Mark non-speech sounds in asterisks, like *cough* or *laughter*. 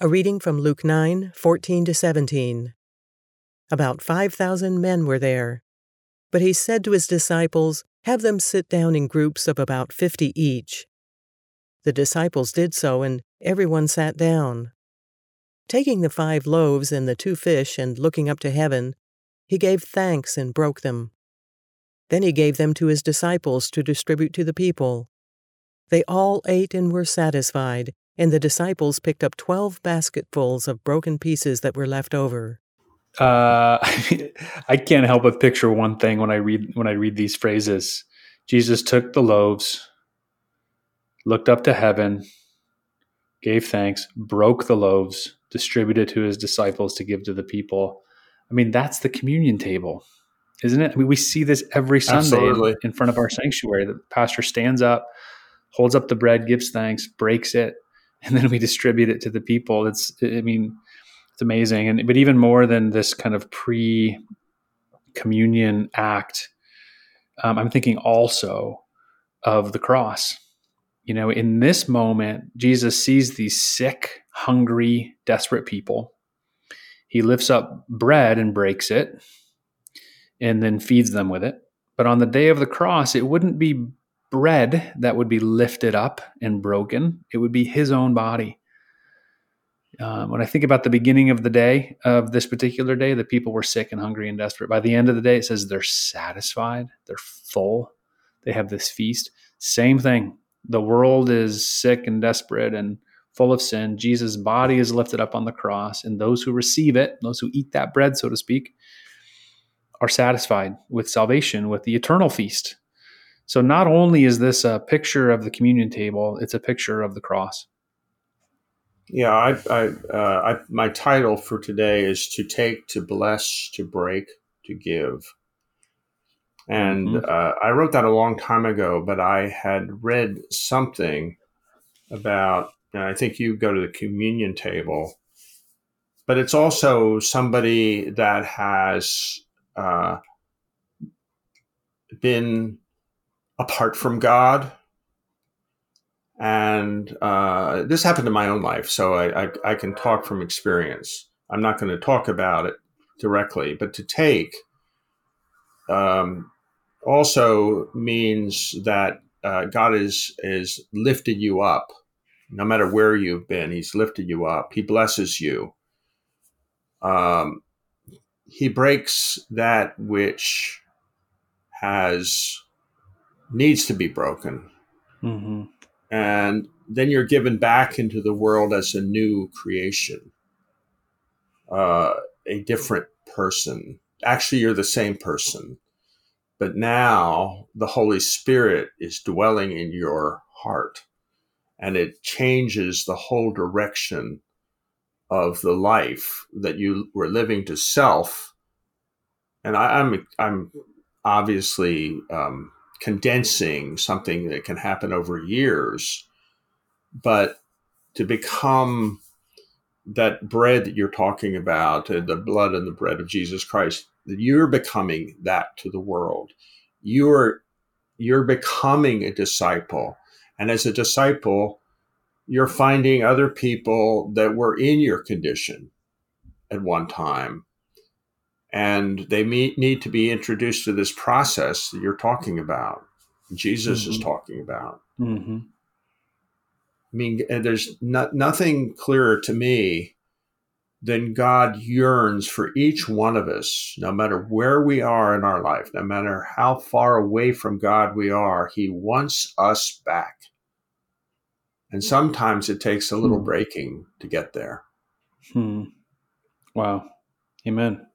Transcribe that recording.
A reading from Luke 9 14 to 17. About 5,000 men were there. But he said to his disciples, Have them sit down in groups of about 50 each. The disciples did so, and everyone sat down. Taking the five loaves and the two fish and looking up to heaven, he gave thanks and broke them. Then he gave them to his disciples to distribute to the people. They all ate and were satisfied, and the disciples picked up twelve basketfuls of broken pieces that were left over. Uh, *laughs* I can't help but picture one thing when I read when I read these phrases. Jesus took the loaves, looked up to heaven, gave thanks, broke the loaves, distributed to his disciples to give to the people. I mean, that's the communion table, isn't it? I mean, we see this every Sunday Absolutely. in front of our sanctuary. The pastor stands up, holds up the bread, gives thanks, breaks it, and then we distribute it to the people. It's, I mean, it's amazing. And but even more than this kind of pre communion act, um, I'm thinking also of the cross. You know, in this moment, Jesus sees these sick, hungry, desperate people. He lifts up bread and breaks it and then feeds them with it. But on the day of the cross, it wouldn't be bread that would be lifted up and broken, it would be his own body. Um, when I think about the beginning of the day of this particular day, the people were sick and hungry and desperate. By the end of the day, it says they're satisfied, they're full, they have this feast. Same thing. The world is sick and desperate and full of sin. Jesus' body is lifted up on the cross, and those who receive it, those who eat that bread, so to speak, are satisfied with salvation, with the eternal feast. So not only is this a picture of the communion table, it's a picture of the cross. Yeah, I, I, uh, I, my title for today is to take, to bless, to break, to give. And mm-hmm. uh, I wrote that a long time ago, but I had read something about, I think you go to the communion table, but it's also somebody that has uh, been apart from God. And uh, this happened in my own life, so I, I, I can talk from experience. I'm not going to talk about it directly, but to take um, also means that uh, God is is lifted you up, no matter where you've been. He's lifted you up. He blesses you. Um, he breaks that which has needs to be broken. Mm-hmm. And then you're given back into the world as a new creation, uh, a different person. Actually, you're the same person, but now the Holy Spirit is dwelling in your heart and it changes the whole direction of the life that you were living to self. And I, am I'm, I'm obviously um, condensing something that can happen over years, but to become that bread that you're talking about, uh, the blood and the bread of Jesus Christ, you're becoming that to the world. You're you're becoming a disciple, and as a disciple, you're finding other people that were in your condition at one time and they need to be introduced to this process that you're talking about jesus mm-hmm. is talking about mm-hmm. i mean there's not, nothing clearer to me than god yearns for each one of us no matter where we are in our life no matter how far away from god we are he wants us back and sometimes it takes a little hmm. breaking to get there hmm. wow amen